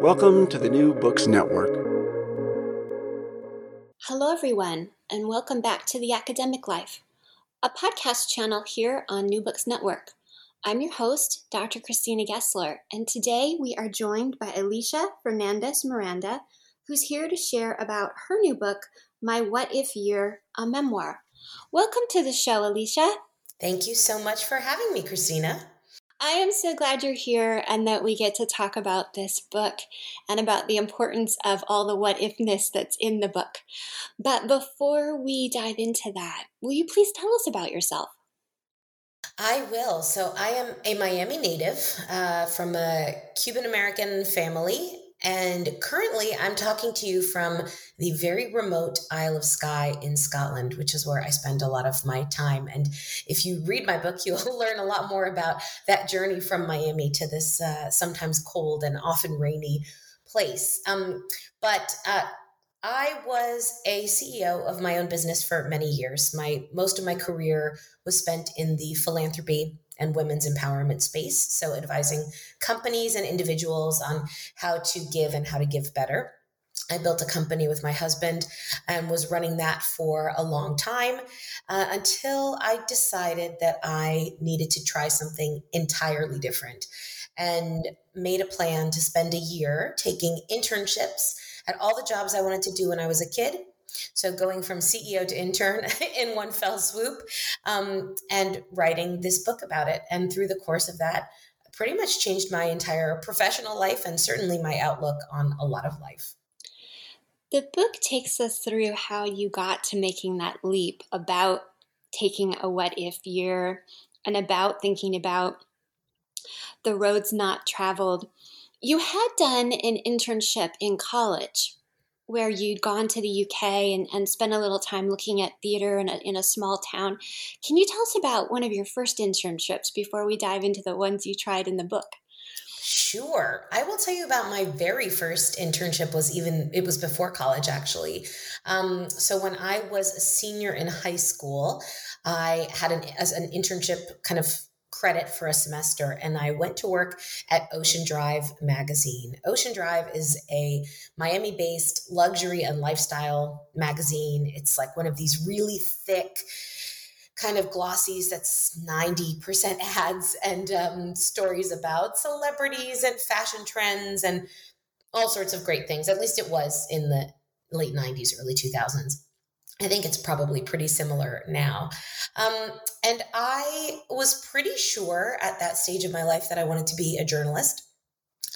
Welcome to the New Books Network. Hello, everyone, and welcome back to The Academic Life, a podcast channel here on New Books Network. I'm your host, Dr. Christina Gessler, and today we are joined by Alisha Fernandez Miranda, who's here to share about her new book, My What If Year, a memoir. Welcome to the show, Alisha. Thank you so much for having me, Christina. I am so glad you're here and that we get to talk about this book and about the importance of all the what ifness that's in the book. But before we dive into that, will you please tell us about yourself? I will. So, I am a Miami native uh, from a Cuban American family and currently, I'm talking to you from the very remote Isle of Skye in Scotland, which is where I spend a lot of my time. And if you read my book, you'll learn a lot more about that journey from Miami to this uh, sometimes cold and often rainy place. Um, but uh, I was a CEO of my own business for many years. My most of my career was spent in the philanthropy and women's empowerment space. So, advising companies and individuals on how to give and how to give better. I built a company with my husband and was running that for a long time uh, until I decided that I needed to try something entirely different and made a plan to spend a year taking internships at all the jobs I wanted to do when I was a kid so going from CEO to intern in one fell swoop um, and writing this book about it. And through the course of that, pretty much changed my entire professional life and certainly my outlook on a lot of life. The book takes us through how you got to making that leap about taking a what if year and about thinking about the roads not traveled. You had done an internship in college where you'd gone to the UK and, and spent a little time looking at theater in a, in a small town. Can you tell us about one of your first internships before we dive into the ones you tried in the book? Sure. I will tell you about my very first internship was even it was before college actually. Um, so when I was a senior in high school, I had an as an internship kind of credit for a semester and I went to work at Ocean Drive magazine. Ocean Drive is a Miami based luxury and lifestyle magazine. It's like one of these really thick, kind of glossies that's 90% ads and um, stories about celebrities and fashion trends and all sorts of great things. At least it was in the late 90s, early 2000s. I think it's probably pretty similar now. Um, and I was pretty sure at that stage of my life that I wanted to be a journalist.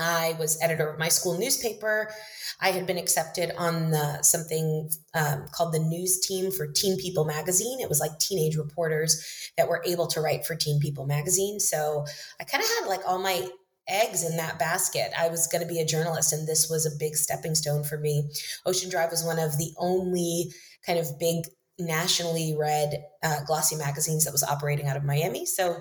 I was editor of my school newspaper. I had been accepted on the, something um, called the news team for Teen People magazine. It was like teenage reporters that were able to write for Teen People magazine. So I kind of had like all my eggs in that basket. I was going to be a journalist, and this was a big stepping stone for me. Ocean Drive was one of the only kind of big nationally read uh, glossy magazines that was operating out of Miami. So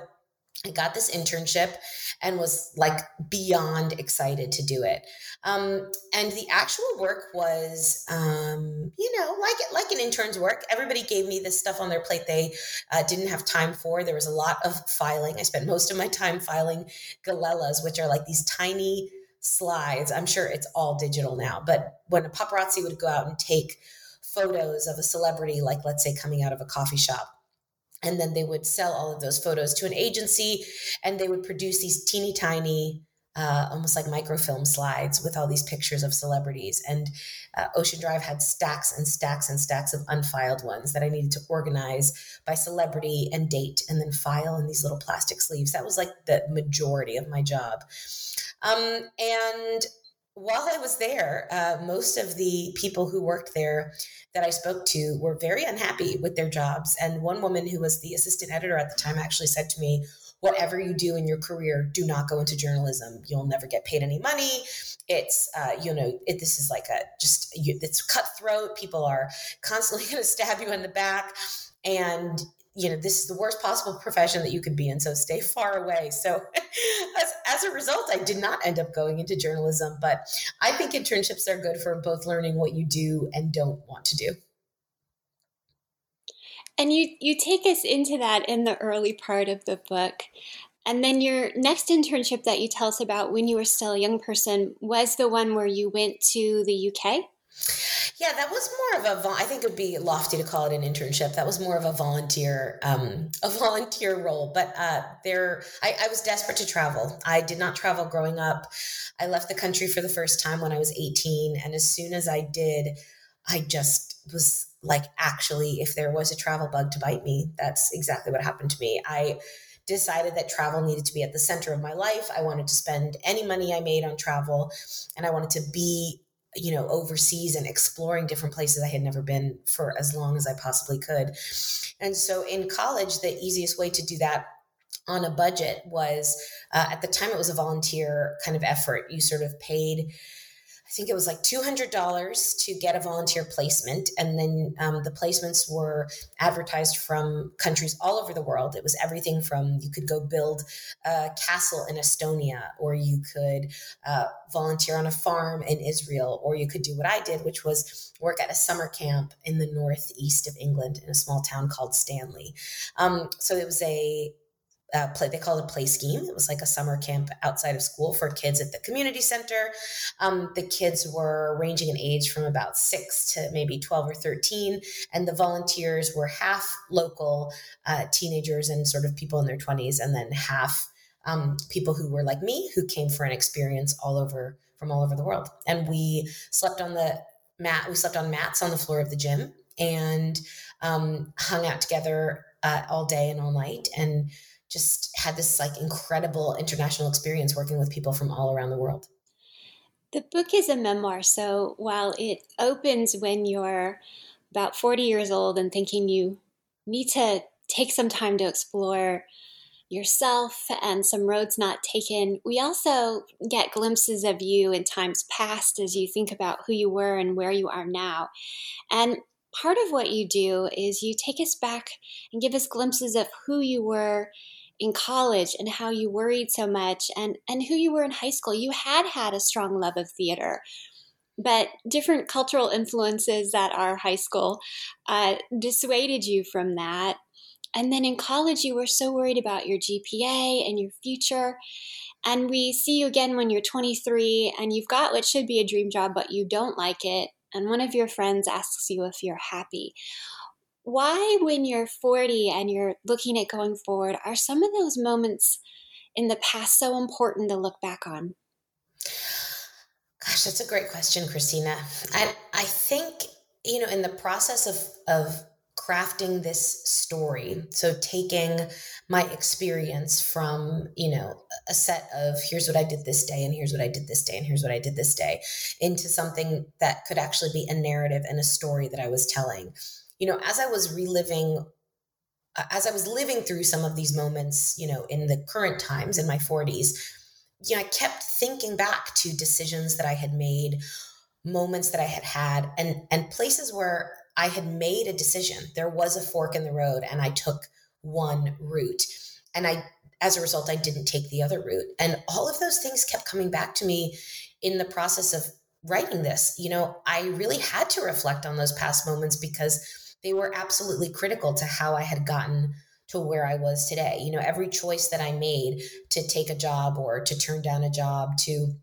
I got this internship and was like beyond excited to do it. Um, and the actual work was, um, you know, like like an intern's work. Everybody gave me this stuff on their plate they uh, didn't have time for. There was a lot of filing. I spent most of my time filing galellas, which are like these tiny slides. I'm sure it's all digital now, but when a paparazzi would go out and take photos of a celebrity, like let's say coming out of a coffee shop and then they would sell all of those photos to an agency and they would produce these teeny tiny uh, almost like microfilm slides with all these pictures of celebrities. And uh, ocean drive had stacks and stacks and stacks of unfiled ones that i needed to organize by celebrity and date and then file in these little plastic sleeves. That was like the majority of my job. Um, and while I was there, uh, most of the people who worked there that I spoke to were very unhappy with their jobs. And one woman who was the assistant editor at the time actually said to me, Whatever you do in your career, do not go into journalism. You'll never get paid any money. It's, uh, you know, it, this is like a just, you, it's cutthroat. People are constantly going to stab you in the back. And you know this is the worst possible profession that you could be in so stay far away. So as, as a result i did not end up going into journalism but i think internships are good for both learning what you do and don't want to do. And you you take us into that in the early part of the book. And then your next internship that you tell us about when you were still a young person was the one where you went to the uk yeah, that was more of a. I think it would be lofty to call it an internship. That was more of a volunteer, um, a volunteer role. But uh, there, I, I was desperate to travel. I did not travel growing up. I left the country for the first time when I was 18, and as soon as I did, I just was like, actually, if there was a travel bug to bite me, that's exactly what happened to me. I decided that travel needed to be at the center of my life. I wanted to spend any money I made on travel, and I wanted to be you know, overseas and exploring different places I had never been for as long as I possibly could. And so in college, the easiest way to do that on a budget was uh, at the time it was a volunteer kind of effort. You sort of paid I think it was like $200 to get a volunteer placement. And then um, the placements were advertised from countries all over the world. It was everything from you could go build a castle in Estonia, or you could uh, volunteer on a farm in Israel, or you could do what I did, which was work at a summer camp in the northeast of England in a small town called Stanley. Um, so it was a uh, play they called it play scheme. It was like a summer camp outside of school for kids at the community center. Um, the kids were ranging in age from about six to maybe 12 or 13 and the volunteers were half local uh, teenagers and sort of people in their 20s and then half um, people who were like me who came for an experience all over from all over the world. And we slept on the mat we slept on mats on the floor of the gym and um, hung out together uh, all day and all night. And just had this like incredible international experience working with people from all around the world. The book is a memoir, so while it opens when you're about 40 years old and thinking you need to take some time to explore yourself and some roads not taken, we also get glimpses of you in times past as you think about who you were and where you are now. And part of what you do is you take us back and give us glimpses of who you were in college and how you worried so much and and who you were in high school. You had had a strong love of theater but different cultural influences at our high school uh, dissuaded you from that. And then in college you were so worried about your gpa and your future. And we see you again when you're 23 and you've got what should be a dream job but you don't like it. And one of your friends asks you if you're happy why, when you're 40 and you're looking at going forward, are some of those moments in the past so important to look back on? Gosh, that's a great question, Christina. I I think you know in the process of of crafting this story, so taking my experience from you know a set of here's what I did this day and here's what I did this day and here's what I did this day into something that could actually be a narrative and a story that I was telling you know, as I was reliving, as I was living through some of these moments, you know, in the current times in my 40s, you know, I kept thinking back to decisions that I had made, moments that I had had, and and places where I had made a decision. There was a fork in the road, and I took one route. and I as a result I didn't take the other route. And all of those things kept coming back to me in the process of writing this. You know, I really had to reflect on those past moments because they were absolutely critical to how I had gotten to where I was today. You know, every choice that I made to take a job or to turn down a job, to,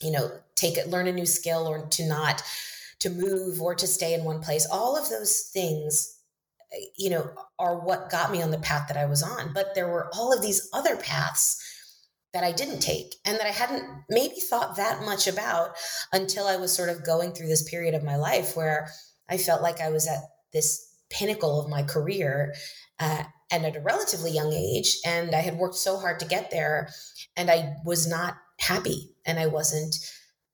you know, take it, learn a new skill or to not, to move or to stay in one place, all of those things eh, you know, are what got me on the path that I was on. But there were all of these other paths that I didn't take and that I hadn't maybe thought that much about until I was sort of going through this period of my life where I felt like I was at this pinnacle of my career uh, and at a relatively young age. And I had worked so hard to get there and I was not happy and I wasn't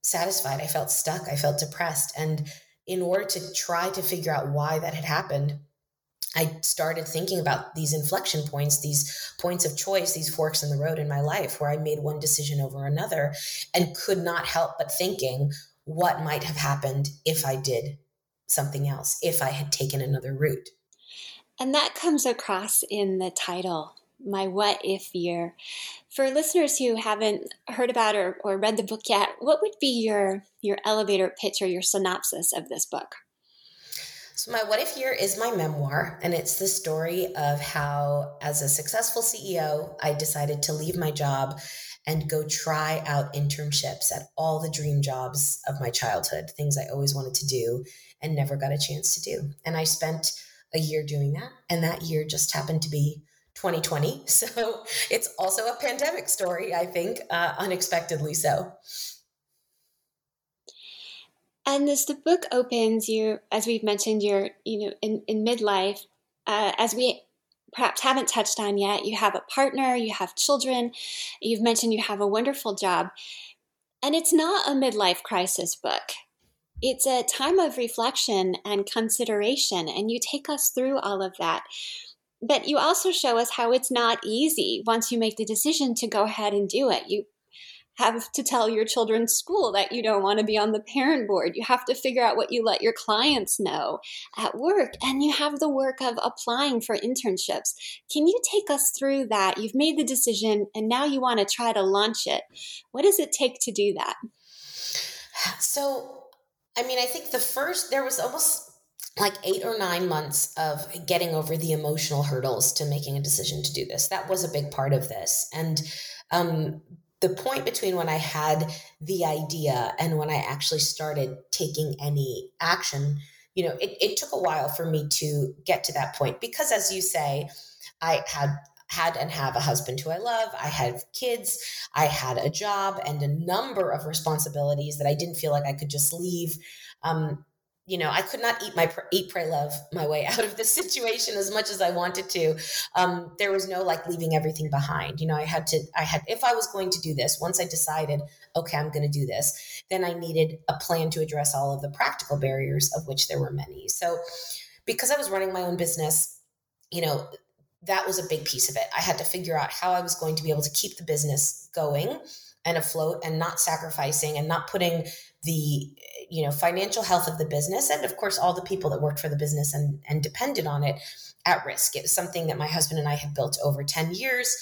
satisfied. I felt stuck. I felt depressed. And in order to try to figure out why that had happened, I started thinking about these inflection points, these points of choice, these forks in the road in my life where I made one decision over another and could not help but thinking what might have happened if I did something else, if I had taken another route. And that comes across in the title, My What If Year. For listeners who haven't heard about or, or read the book yet, what would be your, your elevator pitch or your synopsis of this book? So, my What If Year is my memoir, and it's the story of how, as a successful CEO, I decided to leave my job and go try out internships at all the dream jobs of my childhood, things I always wanted to do and never got a chance to do. And I spent a year doing that, and that year just happened to be 2020. So, it's also a pandemic story, I think, uh, unexpectedly so. And as the book opens, you, as we've mentioned, you're, you know, in, in midlife, uh, as we perhaps haven't touched on yet, you have a partner, you have children, you've mentioned you have a wonderful job. And it's not a midlife crisis book. It's a time of reflection and consideration, and you take us through all of that. But you also show us how it's not easy once you make the decision to go ahead and do it. You have to tell your children's school that you don't want to be on the parent board. You have to figure out what you let your clients know at work. And you have the work of applying for internships. Can you take us through that? You've made the decision and now you want to try to launch it. What does it take to do that? So, I mean, I think the first, there was almost like eight or nine months of getting over the emotional hurdles to making a decision to do this. That was a big part of this. And um, the point between when I had the idea and when I actually started taking any action, you know, it, it took a while for me to get to that point because, as you say, I had had and have a husband who I love. I had kids. I had a job and a number of responsibilities that I didn't feel like I could just leave. Um, you know, I could not eat my eat, pray, love my way out of this situation as much as I wanted to. Um, there was no like leaving everything behind. You know, I had to. I had if I was going to do this. Once I decided, okay, I'm going to do this, then I needed a plan to address all of the practical barriers, of which there were many. So, because I was running my own business, you know, that was a big piece of it. I had to figure out how I was going to be able to keep the business going and afloat and not sacrificing and not putting the you know financial health of the business and of course all the people that worked for the business and and depended on it at risk it was something that my husband and i had built over 10 years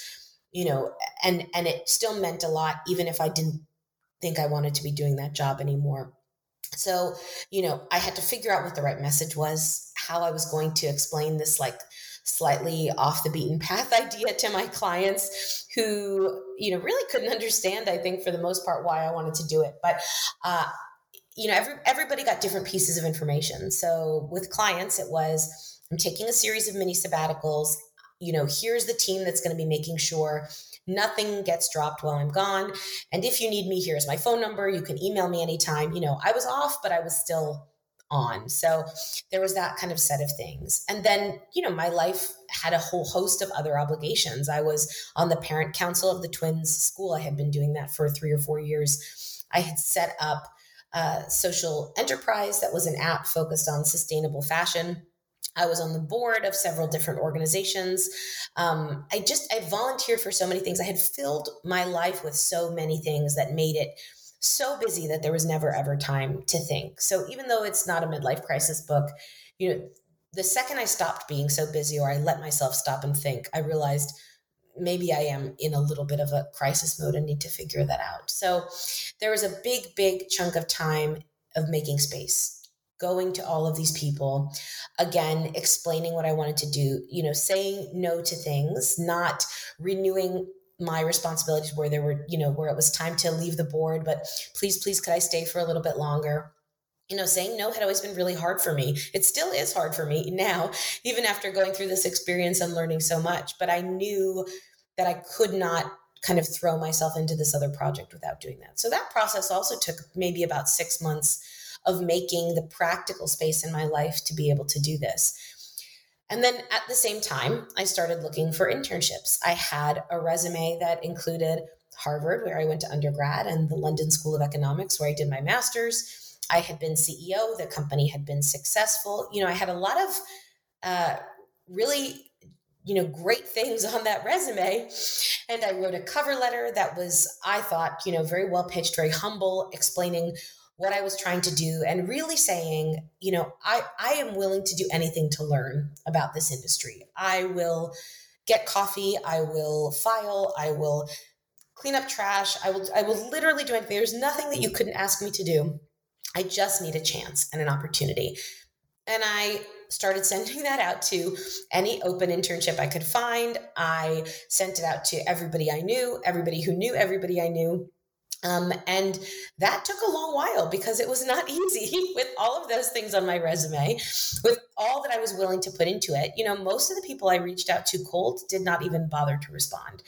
you know and and it still meant a lot even if i didn't think i wanted to be doing that job anymore so you know i had to figure out what the right message was how i was going to explain this like slightly off the beaten path idea to my clients who you know really couldn't understand i think for the most part why i wanted to do it. But uh, you know every, everybody got different pieces of information. So with clients it was i'm taking a series of mini sabbaticals. You know here's the team that's going to be making sure nothing gets dropped while i'm gone. And if you need me here's my phone number. You can email me anytime. You know i was off but i was still on. So there was that kind of set of things. And then, you know, my life had a whole host of other obligations. I was on the parent council of the twins school. I had been doing that for three or four years. I had set up a social enterprise that was an app focused on sustainable fashion. I was on the board of several different organizations. Um, I just, I volunteered for so many things. I had filled my life with so many things that made it so busy that there was never ever time to think. So even though it's not a midlife crisis book, you know, the second I stopped being so busy or I let myself stop and think, I realized maybe I am in a little bit of a crisis mode and need to figure that out. So there was a big, big chunk of time of making space going to all of these people again explaining what i wanted to do you know saying no to things not renewing my responsibilities where there were you know where it was time to leave the board but please please could i stay for a little bit longer? You know saying no had always been really hard for me. It still is hard for me now even after going through this experience and learning so much but i knew that i could not kind of throw myself into this other project without doing that. So that process also took maybe about six months of making the practical space in my life to be able to do this. And then at the same time, I started looking for internships. I had a resume that included Harvard, where I went to undergrad, and the London School of Economics, where I did my master's. I had been CEO, the company had been successful. You know, I had a lot of uh, really you know great things on that resume and i wrote a cover letter that was i thought you know very well pitched very humble explaining what I was trying to do and really saying, you know, I, I am willing to do anything to learn about this industry. I will get coffee, I will file, I will clean up trash, I will I will literally do anything. There's nothing that you couldn't ask me to do. I just need a chance and an opportunity. And I started sending that out to any open internship I could find. I sent it out to everybody I knew, everybody who knew everybody I knew. Um, and that took a long while because it was not easy with all of those things on my resume, with all that I was willing to put into it. You know, most of the people I reached out to cold did not even bother to respond.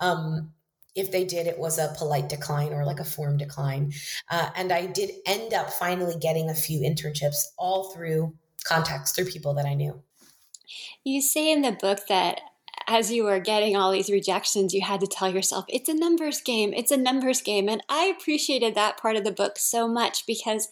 Um, if they did, it was a polite decline or like a form decline. Uh, and I did end up finally getting a few internships all through contacts, through people that I knew. You say in the book that as you were getting all these rejections, you had to tell yourself, it's a numbers game, it's a numbers game. And I appreciated that part of the book so much because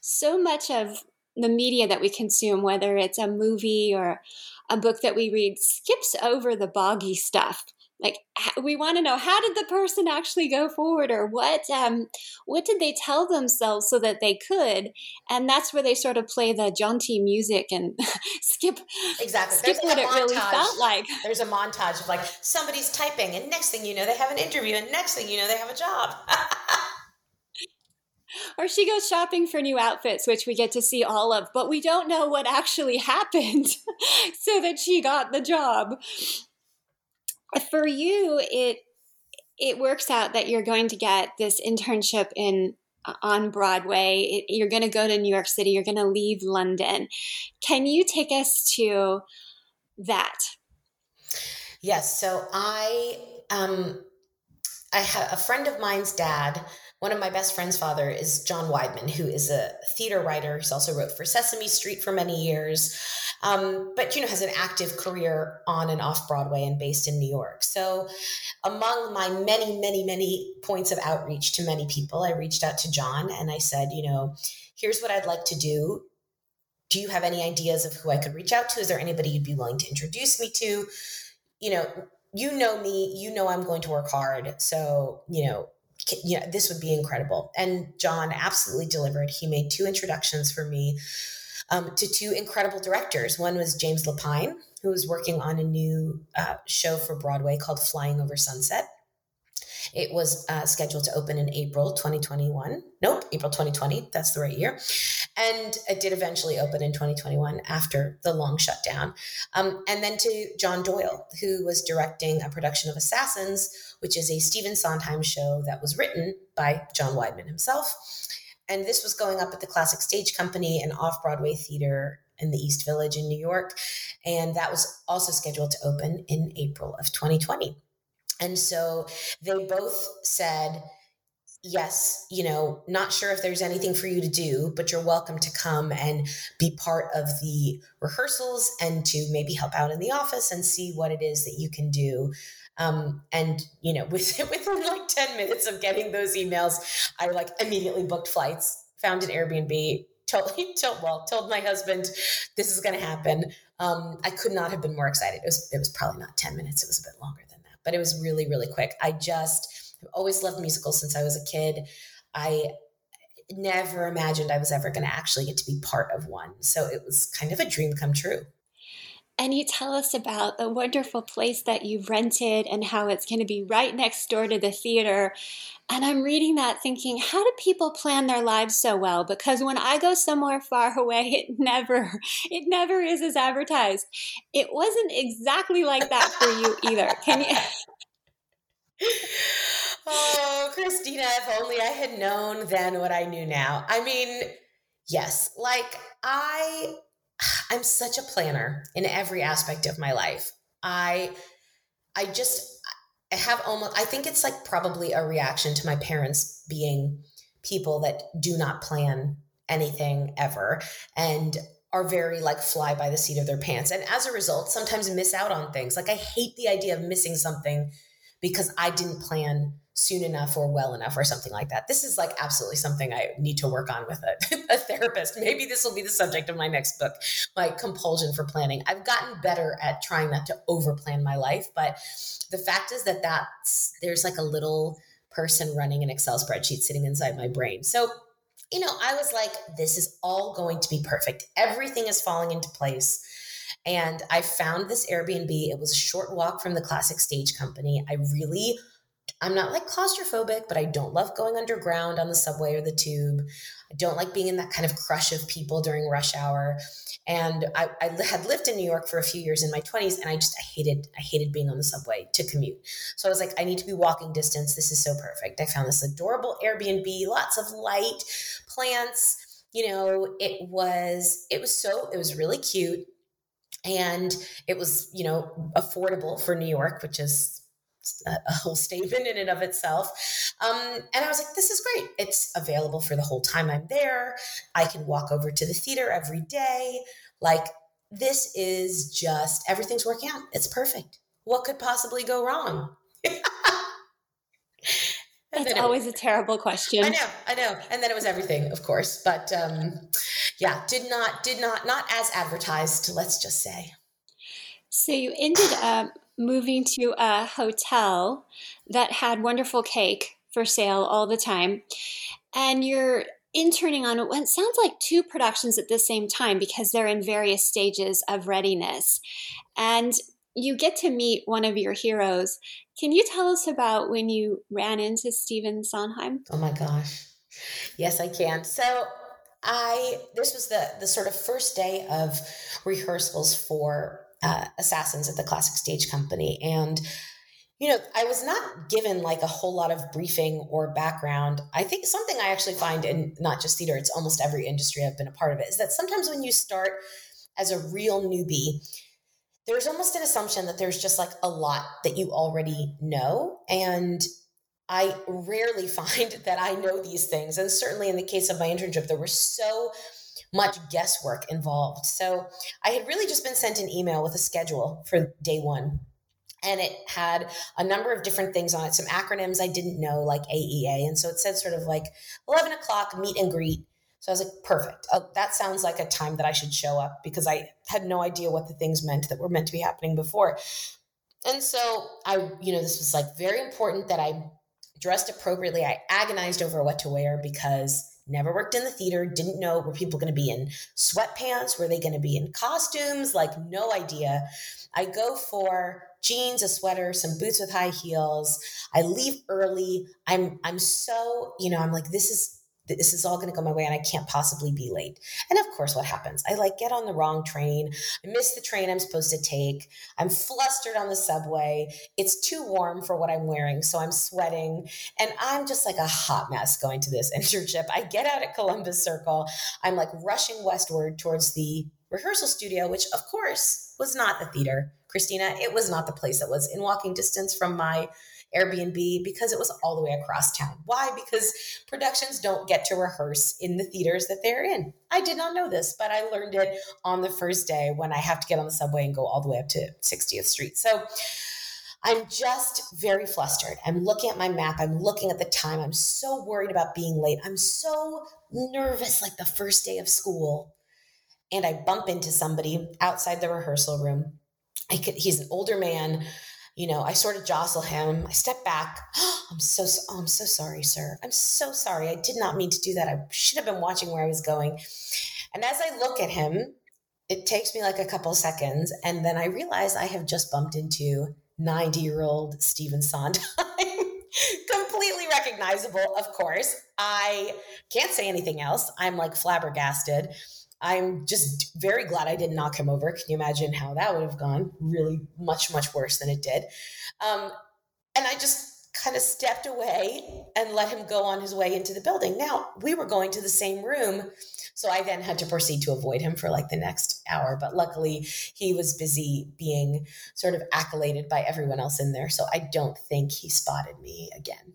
so much of the media that we consume, whether it's a movie or a book that we read, skips over the boggy stuff like we want to know how did the person actually go forward or what um, what did they tell themselves so that they could? And that's where they sort of play the jaunty music and skip exactly. Skip there's what it really felt like. there's a montage of like somebody's typing and next thing you know they have an interview and next thing you know they have a job. Or she goes shopping for new outfits, which we get to see all of, but we don't know what actually happened so that she got the job for you it it works out that you're going to get this internship in uh, on Broadway. It, you're going to go to New York City. You're going to leave London. Can you take us to that? Yes. So I um I have a friend of mine's dad. One of my best friend's father is John Weidman, who is a theater writer. He's also wrote for Sesame Street for many years um, but you know has an active career on and off Broadway and based in New York. So, among my many, many, many points of outreach to many people, I reached out to John and I said, you know, here's what I'd like to do. Do you have any ideas of who I could reach out to? Is there anybody you'd be willing to introduce me to? You know, you know me, you know I'm going to work hard. So, you know, you know, this would be incredible. And John absolutely delivered. He made two introductions for me um, to two incredible directors. One was James Lapine, who was working on a new uh, show for Broadway called Flying Over Sunset. It was uh, scheduled to open in April 2021. Nope, April 2020. That's the right year. And it did eventually open in 2021 after the long shutdown. Um, and then to John Doyle, who was directing a production of Assassins, which is a Stephen Sondheim show that was written by John Weidman himself and this was going up at the Classic Stage Company and off Broadway theater in the East Village in New York. And that was also scheduled to open in April of 2020. And so they both said, yes, you know, not sure if there's anything for you to do, but you're welcome to come and be part of the rehearsals and to maybe help out in the office and see what it is that you can do um, and you know, with, within like 10 minutes of getting those emails, I like immediately booked flights, found an Airbnb, told, told well, told my husband this is going to happen. Um, I could not have been more excited. It was, it was probably not 10 minutes. It was a bit longer but it was really, really quick. I just have always loved musicals since I was a kid. I never imagined I was ever going to actually get to be part of one. So it was kind of a dream come true. And you tell us about the wonderful place that you've rented and how it's going to be right next door to the theater. And I'm reading that thinking, how do people plan their lives so well? Because when I go somewhere far away, it never, it never is as advertised. It wasn't exactly like that for you either. Can you? oh, Christina, if only I had known then what I knew now. I mean, yes, like I I'm such a planner in every aspect of my life. I I just I have almost I think it's like probably a reaction to my parents being people that do not plan anything ever and are very like fly by the seat of their pants and as a result sometimes miss out on things. Like I hate the idea of missing something because I didn't plan soon enough or well enough or something like that. This is like absolutely something I need to work on with a, a therapist. Maybe this will be the subject of my next book, my compulsion for planning. I've gotten better at trying not to overplan my life, but the fact is that that's there's like a little person running an Excel spreadsheet sitting inside my brain. So, you know, I was like this is all going to be perfect. Everything is falling into place. And I found this Airbnb. It was a short walk from the classic stage company. I really I'm not like claustrophobic, but I don't love going underground on the subway or the tube. I don't like being in that kind of crush of people during rush hour. And I, I had lived in New York for a few years in my 20s, and I just I hated I hated being on the subway to commute. So I was like, I need to be walking distance. This is so perfect. I found this adorable Airbnb, lots of light, plants. You know, it was it was so it was really cute, and it was you know affordable for New York, which is a whole statement in and of itself. Um, and I was like, this is great. It's available for the whole time I'm there. I can walk over to the theater every day. Like, this is just everything's working out. It's perfect. What could possibly go wrong? It's always a terrible question. I know, I know. And then it was everything, of course. But um, yeah, did not, did not, not as advertised, let's just say. So you ended up moving to a hotel that had wonderful cake for sale all the time. And you're interning on what sounds like two productions at the same time because they're in various stages of readiness. And you get to meet one of your heroes. Can you tell us about when you ran into Stephen Sondheim? Oh my gosh. Yes, I can. So I this was the the sort of first day of rehearsals for uh, assassins at the classic stage company and you know i was not given like a whole lot of briefing or background i think something i actually find in not just theater it's almost every industry i've been a part of it is that sometimes when you start as a real newbie there's almost an assumption that there's just like a lot that you already know and I rarely find that I know these things. And certainly in the case of my internship, there were so much guesswork involved. So I had really just been sent an email with a schedule for day one. And it had a number of different things on it, some acronyms I didn't know, like AEA. And so it said sort of like 11 o'clock meet and greet. So I was like, perfect. Oh, that sounds like a time that I should show up because I had no idea what the things meant that were meant to be happening before. And so I, you know, this was like very important that I dressed appropriately. I agonized over what to wear because never worked in the theater, didn't know were people going to be in sweatpants, were they going to be in costumes, like no idea. I go for jeans, a sweater, some boots with high heels. I leave early. I'm I'm so, you know, I'm like this is this is all going to go my way and I can't possibly be late. And of course, what happens? I like get on the wrong train. I miss the train I'm supposed to take. I'm flustered on the subway. It's too warm for what I'm wearing. So I'm sweating and I'm just like a hot mess going to this internship. I get out at Columbus Circle. I'm like rushing westward towards the rehearsal studio, which of course was not the theater. Christina, it was not the place that was in walking distance from my Airbnb because it was all the way across town. Why? Because productions don't get to rehearse in the theaters that they're in. I did not know this, but I learned it on the first day when I have to get on the subway and go all the way up to 60th Street. So I'm just very flustered. I'm looking at my map. I'm looking at the time. I'm so worried about being late. I'm so nervous, like the first day of school. And I bump into somebody outside the rehearsal room. I could, he's an older man you know, I sort of jostle him. I step back. Oh, I'm so, oh, I'm so sorry, sir. I'm so sorry. I did not mean to do that. I should have been watching where I was going. And as I look at him, it takes me like a couple seconds. And then I realize I have just bumped into 90 year old Stephen Sondheim. Completely recognizable, of course. I can't say anything else. I'm like flabbergasted. I'm just very glad I didn't knock him over. Can you imagine how that would have gone? Really much, much worse than it did. Um, and I just kind of stepped away and let him go on his way into the building. Now, we were going to the same room. So I then had to proceed to avoid him for like the next hour. But luckily, he was busy being sort of accoladed by everyone else in there. So I don't think he spotted me again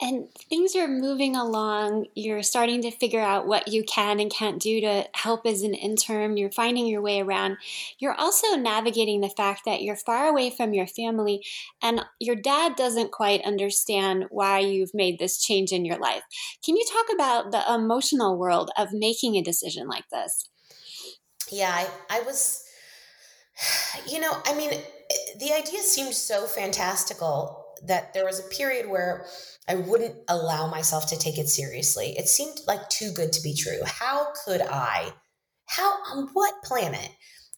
and things are moving along. You're starting to figure out what you can and can't do to help as an intern. You're finding your way around. You're also navigating the fact that you're far away from your family and your dad doesn't quite understand why you've made this change in your life. Can you talk about the emotional world of making a decision like this? Yeah, I, I was, you know, I mean, the idea seemed so fantastical that there was a period where I wouldn't allow myself to take it seriously. It seemed like too good to be true. How could I, how, on what planet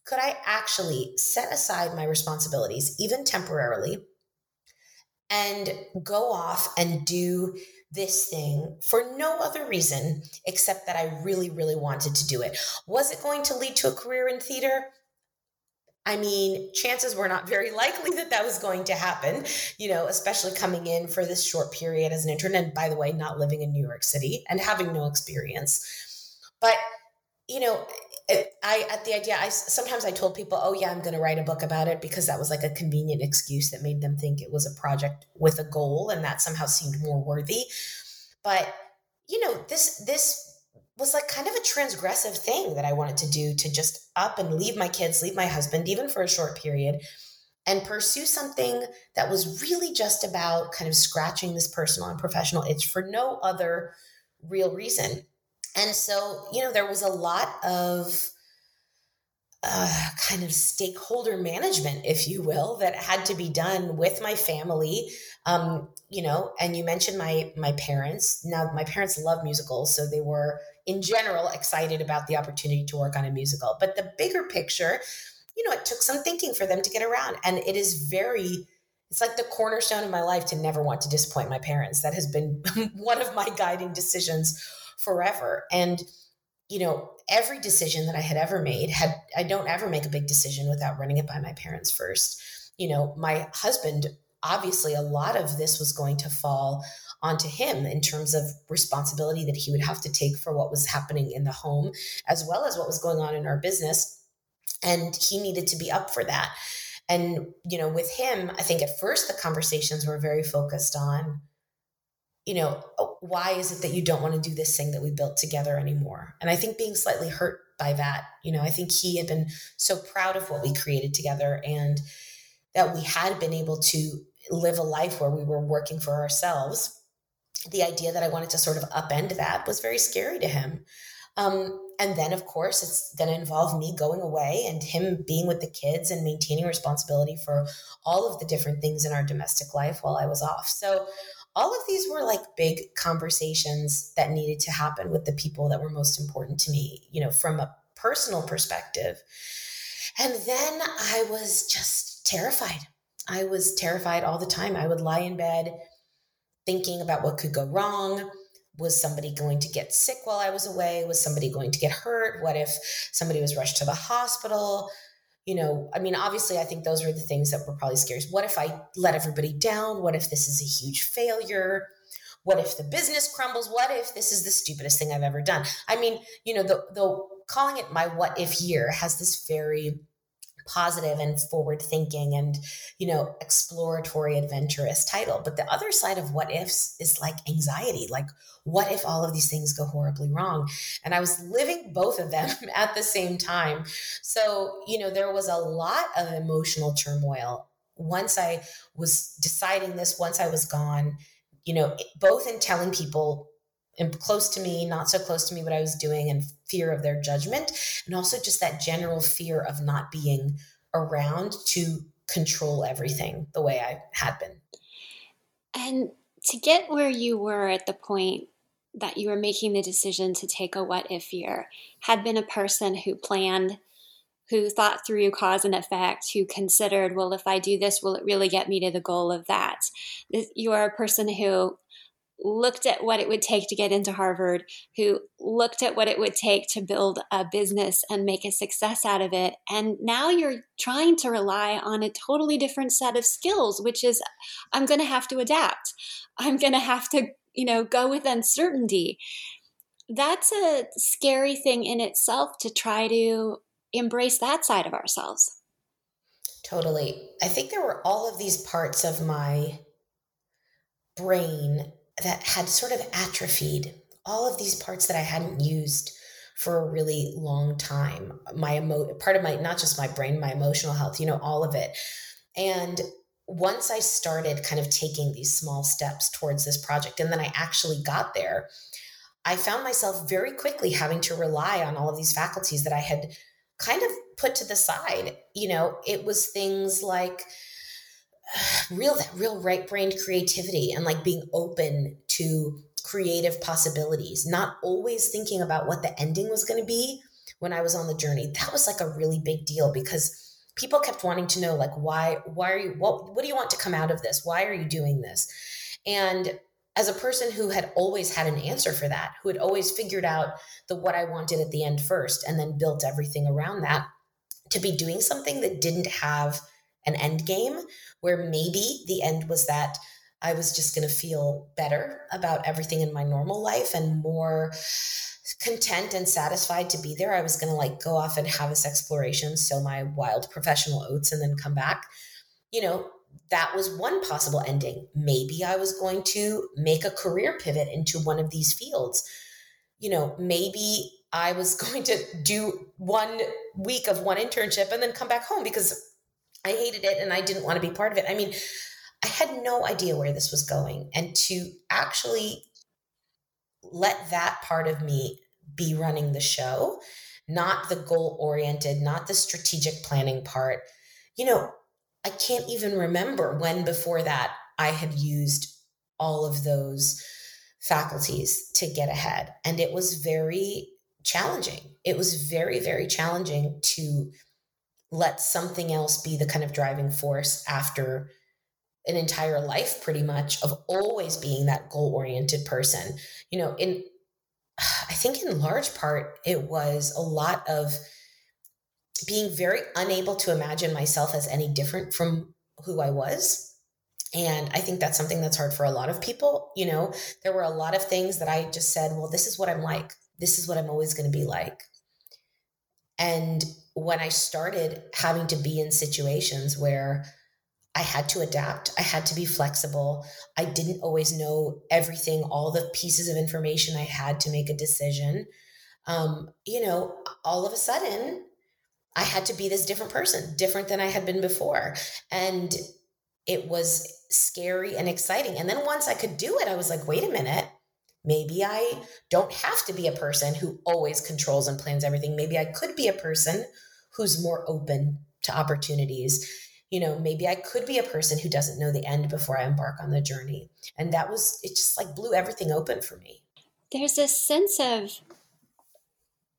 could I actually set aside my responsibilities, even temporarily, and go off and do this thing for no other reason except that I really, really wanted to do it? Was it going to lead to a career in theater? I mean, chances were not very likely that that was going to happen, you know, especially coming in for this short period as an intern. And by the way, not living in New York City and having no experience. But, you know, eh, I at the idea, I sometimes I told people, oh, yeah, I'm going to write a book about it because that was like a convenient excuse that made them think it was a project with a goal and that somehow seemed more worthy. But, you know, this, this, was like kind of a transgressive thing that I wanted to do to just up and leave my kids, leave my husband, even for a short period, and pursue something that was really just about kind of scratching this personal and professional itch for no other real reason. And so, you know, there was a lot of uh, kind of stakeholder management, if you will, that had to be done with my family. Um, you know, and you mentioned my my parents. Now, my parents love musicals, so they were in general excited about the opportunity to work on a musical. But the bigger picture, you know, it took some thinking for them to get around. And it is very, it's like the cornerstone of my life to never want to disappoint my parents. That has been one of my guiding decisions forever. And, you know, every decision that I had ever made had, I don't ever make a big decision without running it by my parents first. You know, my husband, obviously, a lot of this was going to fall onto him in terms of responsibility that he would have to take for what was happening in the home, as well as what was going on in our business. And he needed to be up for that. And, you know, with him, I think at first the conversations were very focused on, you know, oh, why is it that you don't want to do this thing that we built together anymore? And I think being slightly hurt by that, you know, I think he had been so proud of what we created together and that we had been able to live a life where we were working for ourselves the idea that I wanted to sort of upend that was very scary to him. Um, and then, of course, it's going to involve me going away and him being with the kids and maintaining responsibility for all of the different things in our domestic life while I was off. So, all of these were like big conversations that needed to happen with the people that were most important to me, you know, from a personal perspective. And then I was just terrified. I was terrified all the time. I would lie in bed thinking about what could go wrong. Was somebody going to get sick while I was away? Was somebody going to get hurt? What if somebody was rushed to the hospital? You know, I mean, obviously, I think those were the things that were probably scary. What if I let everybody down? What if this is a huge failure? What if the business crumbles? What if this is the stupidest thing I've ever done? I mean, you know, the, the calling it my what if year has this very positive and forward thinking and you know exploratory adventurous title. But the other side of what ifs is like anxiety. Like what if all of these things go horribly wrong? And i was living both of them at the same time. So you know there was a lot of emotional turmoil. Once i was deciding this once i was gone you know both in telling people and close to me, not so close to me, what I was doing, and fear of their judgment. And also just that general fear of not being around to control everything the way I had been. And to get where you were at the point that you were making the decision to take a what if year had been a person who planned who thought through cause and effect, who considered, well, if I do this, will it really get me to the goal of that? You are a person who looked at what it would take to get into Harvard, who looked at what it would take to build a business and make a success out of it. And now you're trying to rely on a totally different set of skills, which is I'm going to have to adapt. I'm going to have to, you know, go with uncertainty. That's a scary thing in itself to try to embrace that side of ourselves. Totally. I think there were all of these parts of my brain that had sort of atrophied, all of these parts that I hadn't used for a really long time. My emo part of my not just my brain, my emotional health, you know, all of it. And once I started kind of taking these small steps towards this project and then I actually got there, I found myself very quickly having to rely on all of these faculties that I had kind of put to the side. You know, it was things like real that real right brained creativity and like being open to creative possibilities, not always thinking about what the ending was going to be when I was on the journey. That was like a really big deal because people kept wanting to know like why why are you what what do you want to come out of this? Why are you doing this? And as a person who had always had an answer for that, who had always figured out the what I wanted at the end first and then built everything around that, to be doing something that didn't have an end game where maybe the end was that I was just going to feel better about everything in my normal life and more content and satisfied to be there. I was going to like go off and have this exploration, sow my wild professional oats, and then come back. You know, that was one possible ending. Maybe I was going to make a career pivot into one of these fields. You know, maybe I was going to do one week of one internship and then come back home because I hated it and I didn't want to be part of it. I mean, I had no idea where this was going. And to actually let that part of me be running the show, not the goal oriented, not the strategic planning part, you know, I can't even remember when before that I had used all of those faculties to get ahead. And it was very challenging. It was very, very challenging to let something else be the kind of driving force after an entire life pretty much of always being that goal oriented person. You know in i think in large part it was a lot of being very unable to imagine myself as any different from who i was. And i think that's something that's hard for a lot of people you know? There were a lot of things that i just said well this is what i'm like. This is what i'm always going to be like. And when I started having to be in situations where I had to adapt, I had to be flexible, I didn't always know everything, all the pieces of information I had to make a decision. Um, you know, all of a sudden, I had to be this different person, different than I had been before. And it was scary and exciting. And then once I could do it, I was like, wait a minute, Maybe I don't have to be a person who always controls and plans everything. Maybe I could be a person who's more open to opportunities. You know, maybe I could be a person who doesn't know the end before I embark on the journey. And that was, it just like blew everything open for me. There's a sense of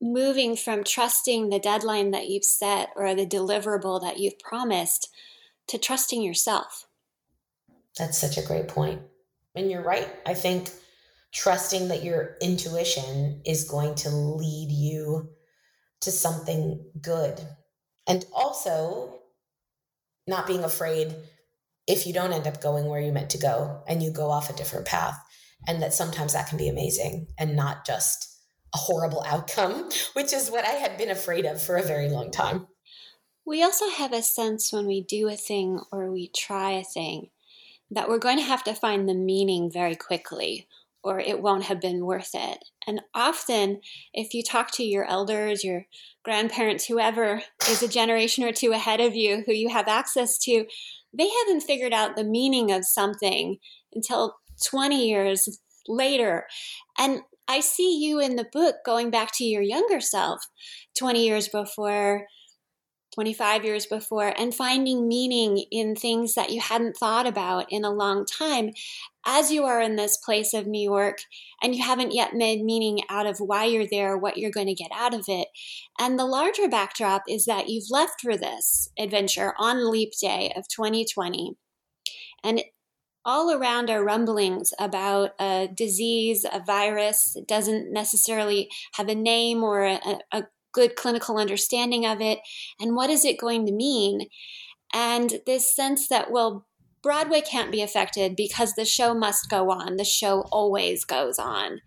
moving from trusting the deadline that you've set or the deliverable that you've promised to trusting yourself. That's such a great point. And you're right. I think trusting that your intuition is going to lead you to something good. And also not being afraid if you don't end up going where you meant to go and you go off a different path. And that sometimes that can be amazing and not just a horrible outcome, which is what I had been afraid of for a very long time. We also have a sense when we do a thing or we try a thing that we're going to have to find the meaning very quickly or it won't have been worth it. And often, if you talk to your elders, your grandparents, whoever is a generation or two ahead of you who you have access to, they haven't figured out the meaning of something until 20 years later. And I see you in the book going back to your younger self 20 years before 25 years before, and finding meaning in things that you hadn't thought about in a long time as you are in this place of New York and you haven't yet made meaning out of why you're there, what you're going to get out of it. And the larger backdrop is that you've left for this adventure on Leap Day of 2020. And all around are rumblings about a disease, a virus. It doesn't necessarily have a name or a, a good clinical understanding of it. And what is it going to mean? And this sense that, well, Broadway can't be affected because the show must go on. The show always goes on.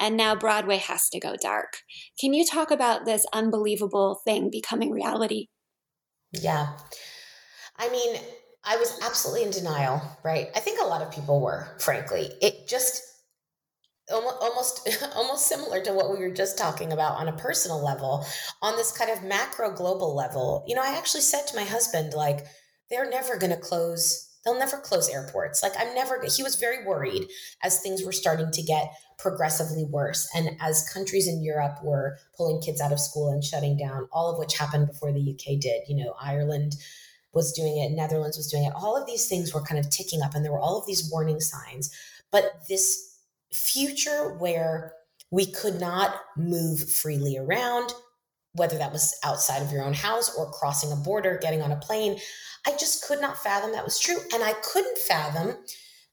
And now Broadway has to go dark. Can you talk about this unbelievable thing becoming reality? Yeah. I mean, I was absolutely in denial, right? I think a lot of people were, frankly. It just almost almost similar to what we were just talking about on a personal level on this kind of macro global level you know i actually said to my husband like they're never going to close they'll never close airports. Like i'm never he was very worried as things were starting to get progressively worse and as countries in europe were pulling kids out of school and shutting down all of which happened before the uk did. You know ireland was doing it netherlands was doing it. All of these things were kind of ticking up and there were all of these warning signs. But this future where we could not move freely around, whether that was outside of your own house or crossing a border, getting on a plane. I just could not fathom that was true. And I couldn't fathom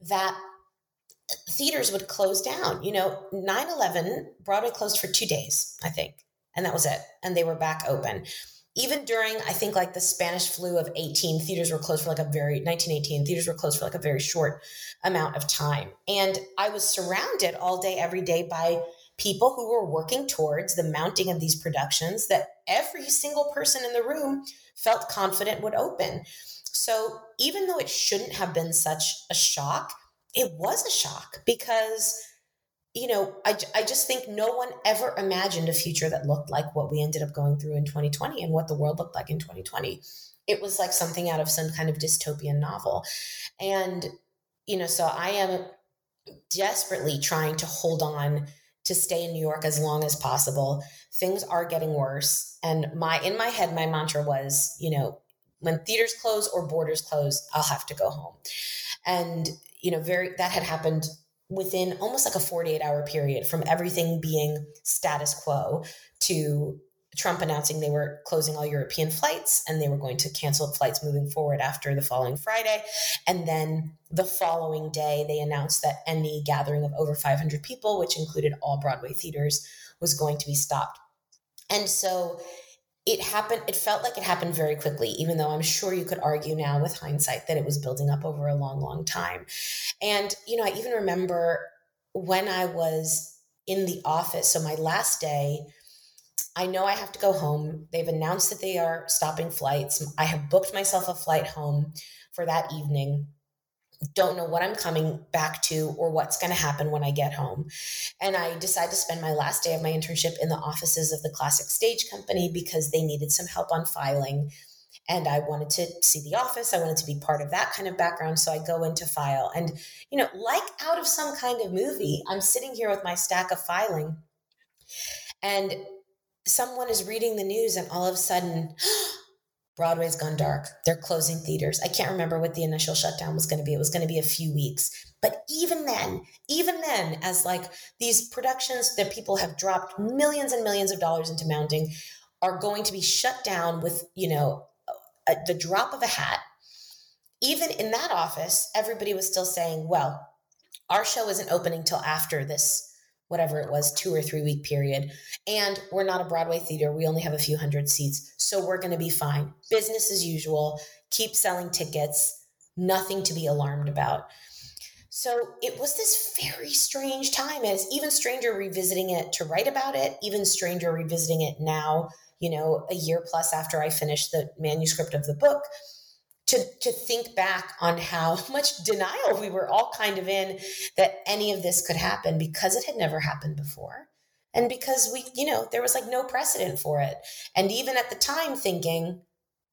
that theaters would close down. You know, 9 11, Broadway closed for two days, I think. And that was it. And they were back open even during i think like the spanish flu of 18 theaters were closed for like a very 1918 theaters were closed for like a very short amount of time and i was surrounded all day every day by people who were working towards the mounting of these productions that every single person in the room felt confident would open so even though it shouldn't have been such a shock it was a shock because you know, I, I just think no one ever imagined a future that looked like what we ended up going through in 2020 and what the world looked like in 2020. It was like something out of some kind of dystopian novel. And, you know, so I am desperately trying to hold on to stay in New York as long as possible. Things are getting worse. And my, in my head, my mantra was, you know, when theaters close or borders close, I'll have to go home. And, you know, very, that had happened within almost like a 48 hour period from everything being status quo to Trump announcing they were closing all European flights and they were going to cancel flights moving forward after the following Friday. And then the following day, they announced that any gathering of over 500 people, which included all Broadway theaters, was going to be stopped. And so it happened it felt like it happened very quickly even though i'm sure you could argue now with hindsight that it was building up over a long long time and you know i even remember when i was in the office so my last day i know i have to go home they've announced that they are stopping flights i have booked myself a flight home for that evening don't know what I'm coming back to or what's going to happen when I get home. And I decide to spend my last day of my internship in the offices of the Classic Stage Company because they needed some help on filing. And I wanted to see the office. I wanted to be part of that kind of background. So I go into file. And, you know, like out of some kind of movie, I'm sitting here with my stack of filing. And someone is reading the news, and all of a sudden, Broadway's gone dark. They're closing theaters. I can't remember what the initial shutdown was going to be. It was going to be a few weeks. But even then, even then, as like these productions that people have dropped millions and millions of dollars into mounting are going to be shut down with, you know, a, the drop of a hat. Even in that office, everybody was still saying, well, our show isn't opening till after this whatever it was, two or three week period. And we're not a Broadway theater. We only have a few hundred seats. So we're going to be fine. Business as usual. Keep selling tickets. Nothing to be alarmed about. So it was this very strange time. And it's even stranger revisiting it to write about it, even stranger revisiting it now, you know, a year plus after I finished the manuscript of the book to to think back on how much denial we were all kind of in that any of this could happen because it had never happened before. And because we you know there was like no precedent for it. And even at the time thinking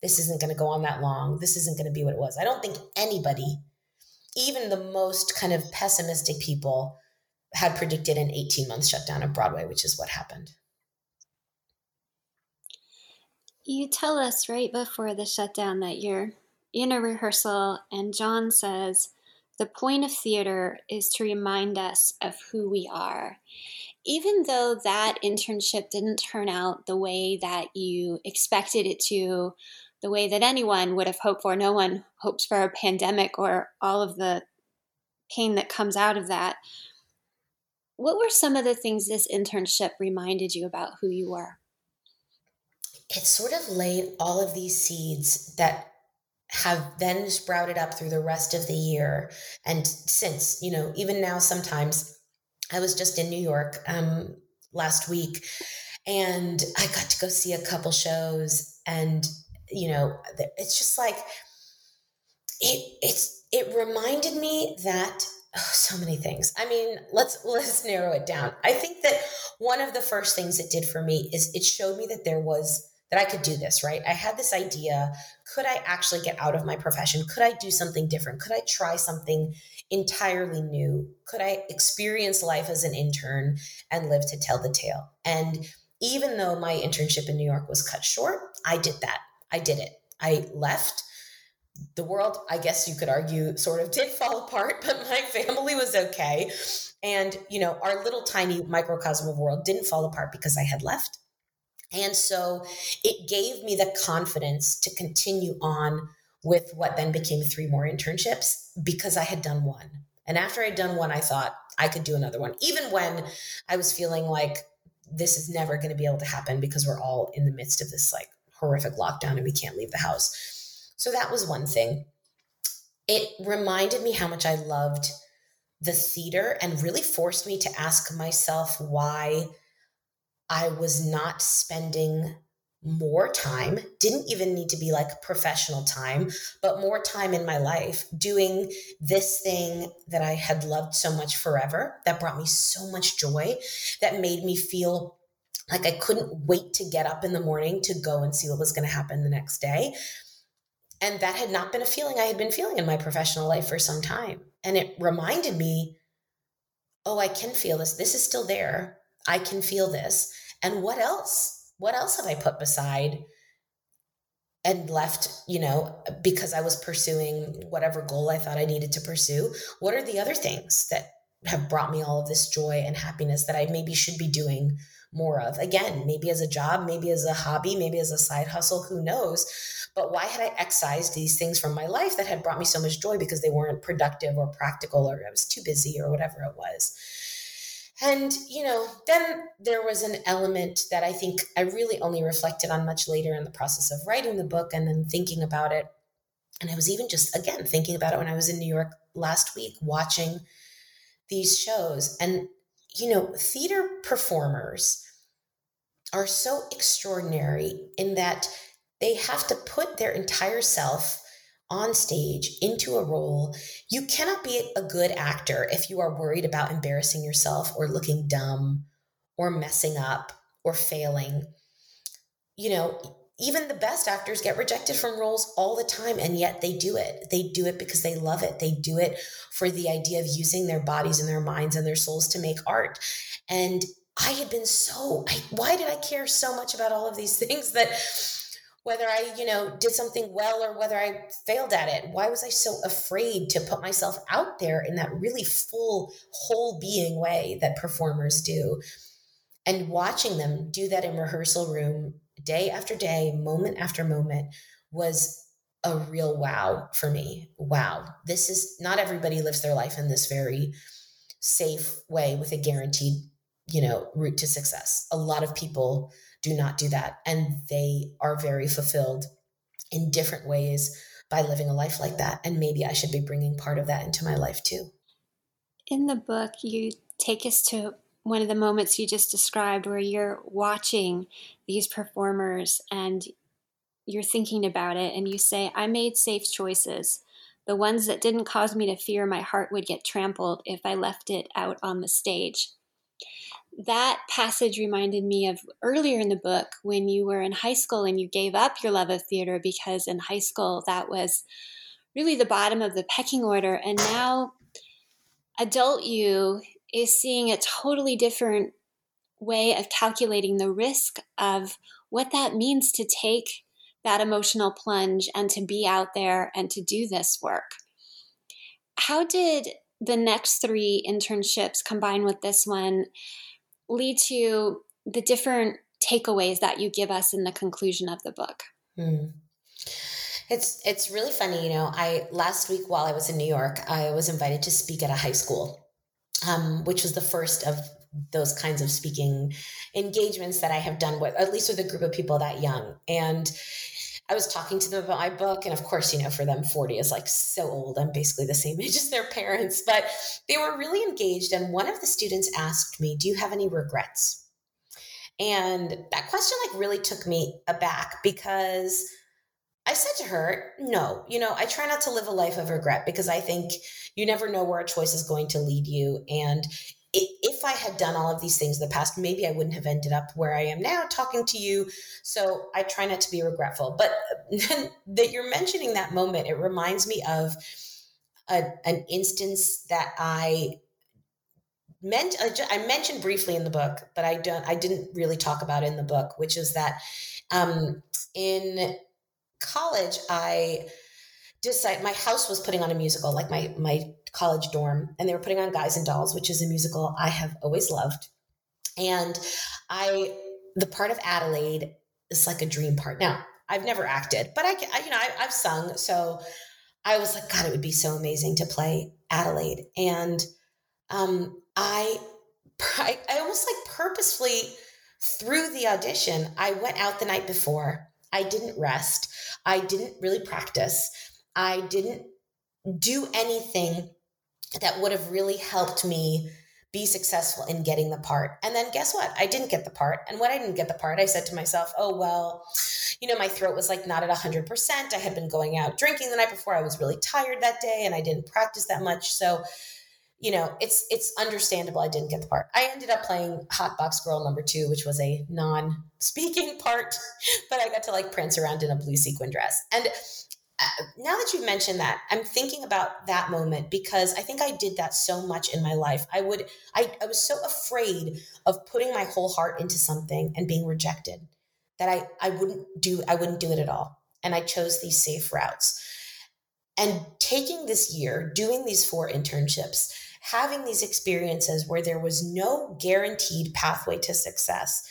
this isn't going to go on that long this isn't going to be what it was. I don't think anybody even the most kind of pessimistic people had predicted an 18 month shutdown of broadway which is what happened. You tell us right before the shutdown that you're in a rehearsal, and John says, The point of theater is to remind us of who we are. Even though that internship didn't turn out the way that you expected it to, the way that anyone would have hoped for, no one hopes for a pandemic or all of the pain that comes out of that. What were some of the things this internship reminded you about who you were? It sort of laid all of these seeds that have then sprouted up through the rest of the year. And since, you know, even now, sometimes I was just in New York um, last week and I got to go see a couple shows. And, you know, it's just like, it, it's, it reminded me that oh, so many things. I mean, let's let's narrow it down. I think that one of the first things it did for me is it showed me that there was that I could do this, right? I had this idea, could I actually get out of my profession? Could I do something different? Could I try something entirely new? Could I experience life as an intern and live to tell the tale? And even though my internship in New York was cut short, I did that. I did it. I left the world, I guess you could argue, sort of did fall apart, but my family was okay. And, you know, our little tiny microcosm of world didn't fall apart because I had left. And so it gave me the confidence to continue on with what then became three more internships because I had done one. And after I'd done one, I thought I could do another one, even when I was feeling like this is never going to be able to happen because we're all in the midst of this like horrific lockdown and we can't leave the house. So that was one thing. It reminded me how much I loved the theater and really forced me to ask myself why I was not spending more time, didn't even need to be like professional time, but more time in my life doing this thing that I had loved so much forever, that brought me so much joy, that made me feel like I couldn't wait to get up in the morning to go and see what was going to happen the next day. And that had not been a feeling I had been feeling in my professional life for some time. And it reminded me, oh, I can feel this. This is still there. I can feel this. And what else? What else have I put beside and left, you know, because I was pursuing whatever goal I thought I needed to pursue? What are the other things that have brought me all of this joy and happiness that I maybe should be doing more of? Again, maybe as a job, maybe as a hobby, maybe as a side hustle, who knows? But why had I excised these things from my life that had brought me so much joy because they weren't productive or practical or I was too busy or whatever it was? And, you know, then there was an element that I think I really only reflected on much later in the process of writing the book and then thinking about it. And I was even just, again, thinking about it when I was in New York last week, watching these shows. And, you know, theater performers are so extraordinary in that they have to put their entire self on stage into a role. You cannot be a good actor if you are worried about embarrassing yourself or looking dumb or messing up or failing. You know, even the best actors get rejected from roles all the time, and yet they do it. They do it because they love it. They do it for the idea of using their bodies and their minds and their souls to make art. And I had been so, I, why did I care so much about all of these things that whether I, you know, did something well or whether I failed at it. Why was I so afraid to put myself out there in that really full, whole being way that performers do? And watching them do that in rehearsal room day after day, moment after moment was a real wow for me. Wow. This is not everybody lives their life in this very safe way with a guaranteed, you know, route to success. A lot of people do not do that. And they are very fulfilled in different ways by living a life like that. And maybe I should be bringing part of that into my life too. In the book, you take us to one of the moments you just described where you're watching these performers and you're thinking about it and you say, I made safe choices. The ones that didn't cause me to fear my heart would get trampled if I left it out on the stage that passage reminded me of earlier in the book when you were in high school and you gave up your love of theater because in high school that was really the bottom of the pecking order. And now adult you is seeing a totally different way of calculating the risk of what that means to take that emotional plunge and to be out there and to do this work. How did the next three internships combine with this one lead to the different takeaways that you give us in the conclusion of the book? Mm. It's it's really funny, you know. I last week while I was in New York, I was invited to speak at a high school, um, which was the first of those kinds of speaking engagements that I have done with at least with a group of people that young. And I was talking to them about my book, and of course, you know, for them, 40 is like so old. I'm basically the same age as their parents, but they were really engaged. And one of the students asked me, Do you have any regrets? And that question like really took me aback because I said to her, no, you know, I try not to live a life of regret because I think you never know where a choice is going to lead you. And I had done all of these things in the past, maybe I wouldn't have ended up where I am now talking to you. So I try not to be regretful. But that you're mentioning that moment, it reminds me of a, an instance that I meant I mentioned briefly in the book, but I don't I didn't really talk about in the book, which is that um, in college, I decided my house was putting on a musical, like my my college dorm, and they were putting on Guys and Dolls, which is a musical I have always loved. And I, the part of Adelaide is like a dream part. Now, I've never acted, but I, I you know, I, I've sung, so I was like, God, it would be so amazing to play Adelaide. And um, I, I, I almost like purposefully through the audition, I went out the night before I didn't rest. I didn't really practice. I didn't do anything that would have really helped me be successful in getting the part. And then guess what? I didn't get the part. And when I didn't get the part, I said to myself, oh, well, you know, my throat was like not at 100%. I had been going out drinking the night before. I was really tired that day and I didn't practice that much. So you know, it's it's understandable I didn't get the part. I ended up playing Hot Box Girl number two, which was a non-speaking part, but I got to like prance around in a blue sequin dress. And now that you've mentioned that, I'm thinking about that moment because I think I did that so much in my life. I would I, I was so afraid of putting my whole heart into something and being rejected that I I wouldn't do I wouldn't do it at all. And I chose these safe routes. And taking this year, doing these four internships, having these experiences where there was no guaranteed pathway to success,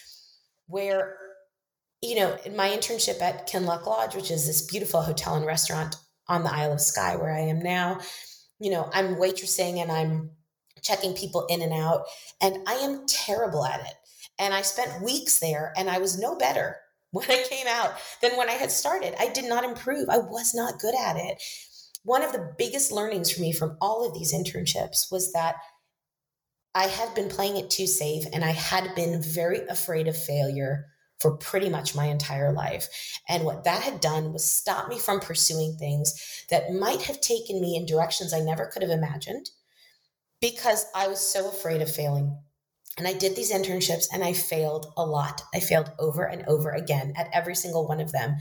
where, you know, in my internship at Kinloch Lodge, which is this beautiful hotel and restaurant on the Isle of Skye where I am now, you know, I'm waitressing and I'm checking people in and out, and I am terrible at it. And I spent weeks there and I was no better when I came out than when I had started. I did not improve. I was not good at it one of the biggest learnings for me from all of these internships was that I had been playing it too safe and I had been very afraid of failure for pretty much my entire life. And what that had done was stop me from pursuing things that might have taken me in directions I never could have imagined because I was so afraid of failing. And I did these internships and I failed a lot. I failed over and over again at every single one of them.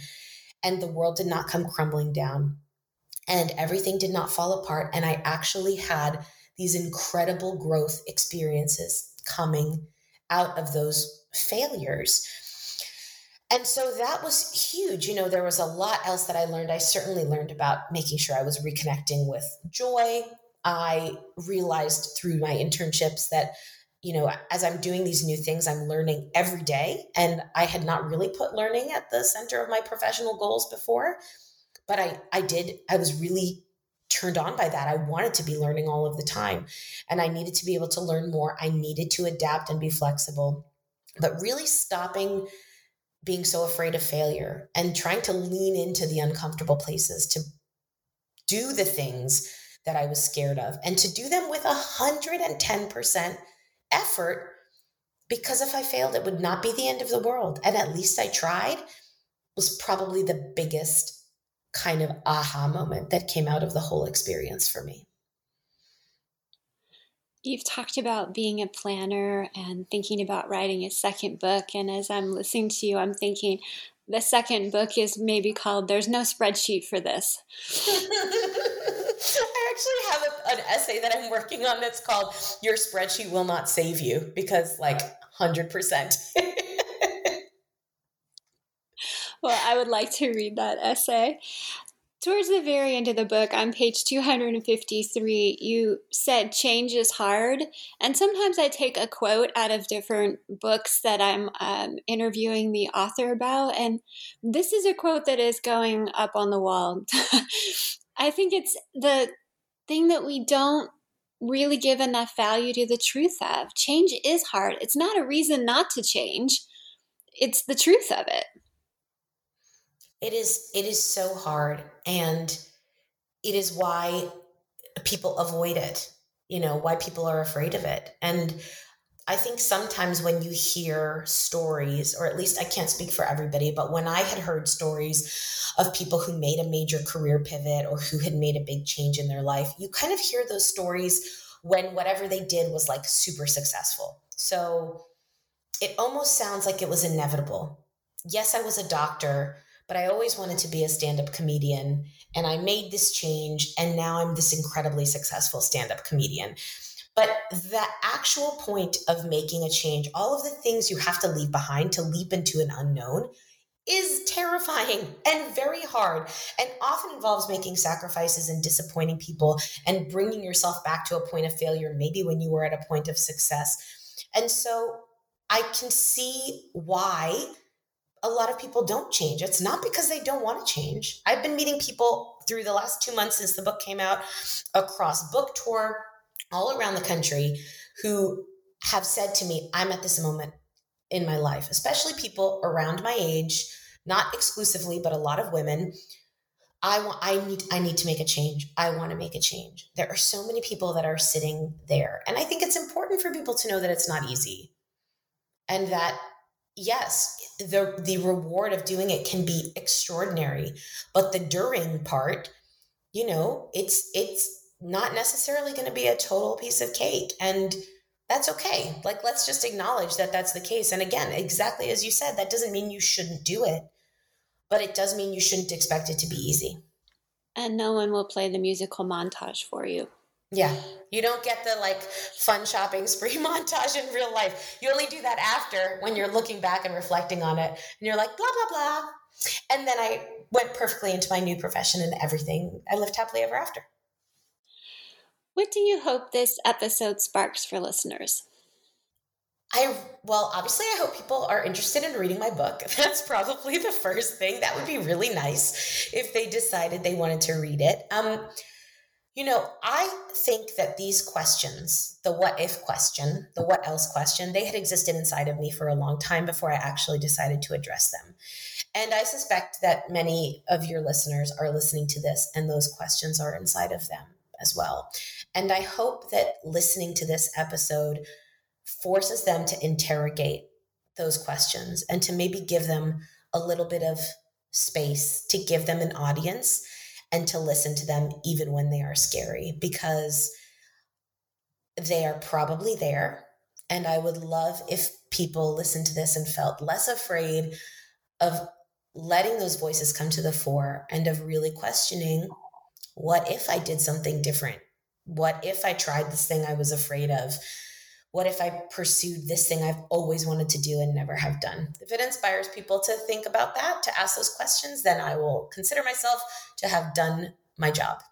And the world did not come crumbling down and everything did not fall apart. And I actually had these incredible growth experiences coming out of those failures. And so that was huge. You know, there was a lot else that I learned. I certainly learned about making sure I was reconnecting with joy. I realized through my internships that, you know, as I'm doing these new things, I'm learning every day. And I had not really put learning at the center of my professional goals before but I I did I was really turned on by that. I wanted to be learning all of the time and I needed to be able to learn more. I needed to adapt and be flexible. But really stopping being so afraid of failure and trying to lean into the uncomfortable places to do the things that I was scared of and to do them with 110% effort because if I failed, it would not be the end of the world. And at least I tried was probably the biggest kind of aha moment that came out of the whole experience for me. You've talked about being a planner and thinking about writing a second book. And as I'm listening to you, I'm thinking the second book is maybe called There's No Spreadsheet for This. I actually have a, an essay that I'm working on that's called Your Spreadsheet Will Not Save You because, like, 100%. well, I would like to read that essay. Towards the very end of the book, on page 253, you said change is hard. And sometimes I take a quote out of different books that I'm um, interviewing the author about. And this is a quote that is going up on the wall. I think it's the thing that we don't really give enough value to the truth of. Change is hard. It's not a reason not to change, it's the truth of it it is it is so hard and it is why people avoid it you know why people are afraid of it. And i think sometimes when you hear stories or at least i can't speak for everybody but when i had heard stories of people who made a major career pivot or who had made a big change in their life you kind of hear those stories when whatever they did was like super successful. So it almost sounds like it was inevitable. Yes i was a doctor but I always wanted to be a stand up comedian. And I made this change, and now I'm this incredibly successful stand up comedian. But the actual point of making a change, all of the things you have to leave behind to leap into an unknown, is terrifying and very hard and often involves making sacrifices and disappointing people and bringing yourself back to a point of failure, maybe when you were at a point of success. And so I can see why a lot of people don't change. It's not because they don't want to change. I've been meeting people through the last two months since the book came out across book tour all around the country who have said to me, I'm at this moment in my life, especially people around my age, not exclusively, but a lot of women. I want I need I need to make a change. I want to make a change. There are so many people that are sitting there. And I think it's important for people to know that it's not easy. And that yes, the the reward of doing it can be extraordinary, but the during part, you know, it's it's not necessarily going to be a total piece of cake and that's okay. Like let's just acknowledge that that's the case. And again, exactly as you said, that doesn't mean you shouldn't do it, but it does mean you shouldn't expect it to be easy. And no one will play the musical montage for you. Yeah. You don't get the like fun shopping spree montage in real life. You only do that after when you're looking back and reflecting on it and you're like, blah, blah, blah. And then I went perfectly into my new profession and everything. I lived happily ever after. What do you hope this episode sparks for listeners? I, well, obviously, I hope people are interested in reading my book. That's probably the first thing. That would be really nice if they decided they wanted to read it. Um, you know, I think that these questions, the what if question, the what else question, they had existed inside of me for a long time before I actually decided to address them. And I suspect that many of your listeners are listening to this and those questions are inside of them as well. And I hope that listening to this episode forces them to interrogate those questions and to maybe give them a little bit of space, to give them an audience and to listen to them even when they are scary because they are probably there. And I would love if people listened to this and felt less afraid of letting those voices come to the fore and of really questioning what if I did something different? What if I tried this thing I was afraid of? What if I pursued this thing I've always wanted to do and never have done? If it inspires people to think about that, to ask those questions, then I will consider myself to have done my job.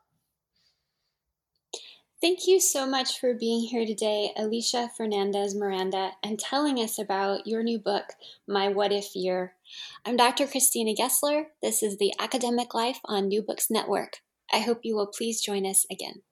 Thank you so much for being here today, Alisha Fernandez Miranda, and telling us about your new book, My What If Year. I'm Dr. Christina Gessler. This is the Academic Life on New Books Network. I hope you will please join us again.